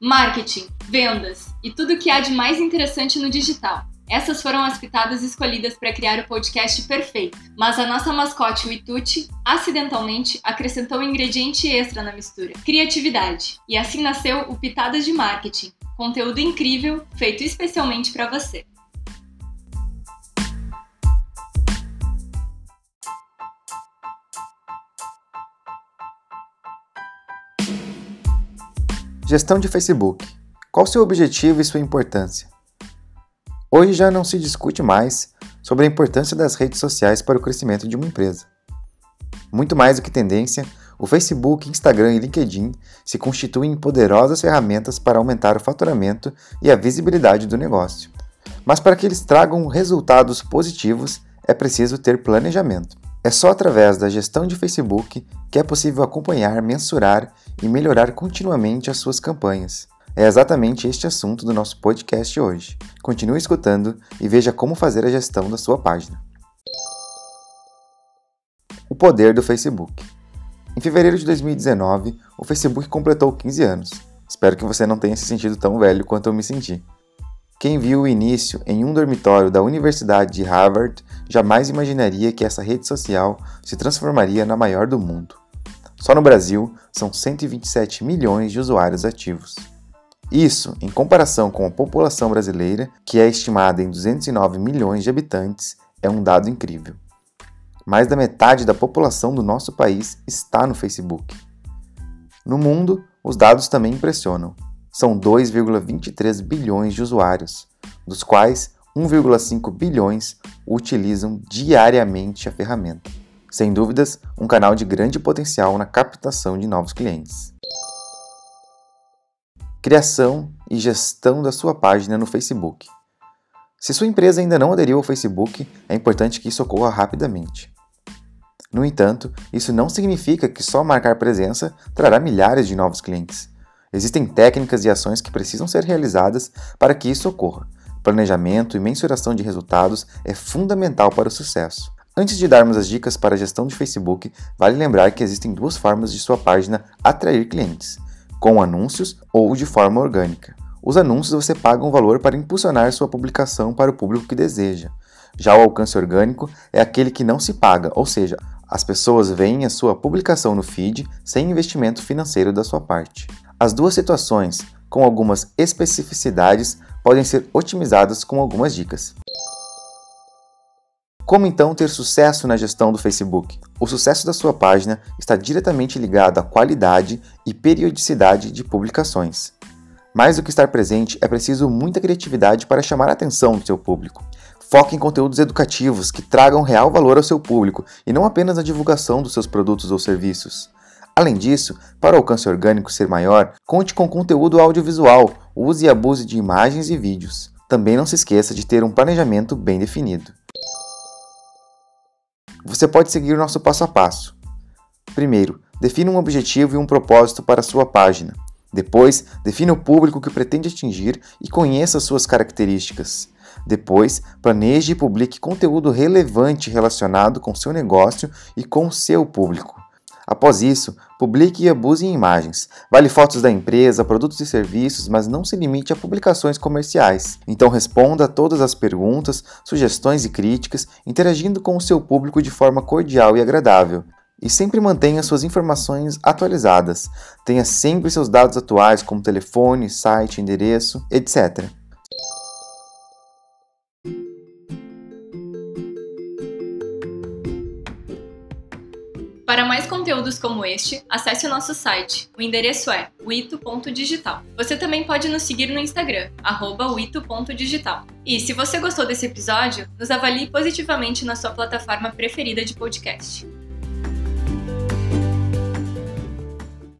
marketing, vendas e tudo o que há de mais interessante no digital. Essas foram as pitadas escolhidas para criar o podcast perfeito, mas a nossa mascote, o Ituti, acidentalmente acrescentou um ingrediente extra na mistura: criatividade. E assim nasceu o Pitadas de Marketing, conteúdo incrível feito especialmente para você. Gestão de Facebook. Qual seu objetivo e sua importância? Hoje já não se discute mais sobre a importância das redes sociais para o crescimento de uma empresa. Muito mais do que tendência, o Facebook, Instagram e LinkedIn se constituem poderosas ferramentas para aumentar o faturamento e a visibilidade do negócio. Mas para que eles tragam resultados positivos, é preciso ter planejamento. É só através da gestão de Facebook que é possível acompanhar, mensurar e melhorar continuamente as suas campanhas. É exatamente este assunto do nosso podcast hoje. Continue escutando e veja como fazer a gestão da sua página. O poder do Facebook. Em fevereiro de 2019, o Facebook completou 15 anos. Espero que você não tenha se sentido tão velho quanto eu me senti. Quem viu o início em um dormitório da Universidade de Harvard jamais imaginaria que essa rede social se transformaria na maior do mundo. Só no Brasil, são 127 milhões de usuários ativos. Isso, em comparação com a população brasileira, que é estimada em 209 milhões de habitantes, é um dado incrível. Mais da metade da população do nosso país está no Facebook. No mundo, os dados também impressionam são 2,23 bilhões de usuários, dos quais 1,5 bilhões utilizam diariamente a ferramenta. Sem dúvidas, um canal de grande potencial na captação de novos clientes. Criação e gestão da sua página no Facebook. Se sua empresa ainda não aderiu ao Facebook, é importante que isso ocorra rapidamente. No entanto, isso não significa que só marcar presença trará milhares de novos clientes. Existem técnicas e ações que precisam ser realizadas para que isso ocorra. Planejamento e mensuração de resultados é fundamental para o sucesso. Antes de darmos as dicas para a gestão de Facebook, vale lembrar que existem duas formas de sua página atrair clientes: com anúncios ou de forma orgânica. Os anúncios você paga um valor para impulsionar sua publicação para o público que deseja. Já o alcance orgânico é aquele que não se paga, ou seja, as pessoas veem a sua publicação no feed sem investimento financeiro da sua parte. As duas situações, com algumas especificidades, podem ser otimizadas com algumas dicas. Como então ter sucesso na gestão do Facebook? O sucesso da sua página está diretamente ligado à qualidade e periodicidade de publicações. Mais do que estar presente, é preciso muita criatividade para chamar a atenção do seu público. Foque em conteúdos educativos que tragam real valor ao seu público e não apenas na divulgação dos seus produtos ou serviços. Além disso, para o alcance orgânico ser maior, conte com conteúdo audiovisual, use e abuse de imagens e vídeos. Também não se esqueça de ter um planejamento bem definido. Você pode seguir o nosso passo a passo. Primeiro, defina um objetivo e um propósito para sua página. Depois, defina o público que pretende atingir e conheça suas características. Depois, planeje e publique conteúdo relevante relacionado com seu negócio e com seu público. Após isso, publique e abuse em imagens. Vale fotos da empresa, produtos e serviços, mas não se limite a publicações comerciais. Então responda a todas as perguntas, sugestões e críticas, interagindo com o seu público de forma cordial e agradável. E sempre mantenha suas informações atualizadas. Tenha sempre seus dados atuais, como telefone, site, endereço, etc. conteúdos como este, acesse o nosso site. O endereço é wito.digital. Você também pode nos seguir no Instagram, wito.digital. E se você gostou desse episódio, nos avalie positivamente na sua plataforma preferida de podcast.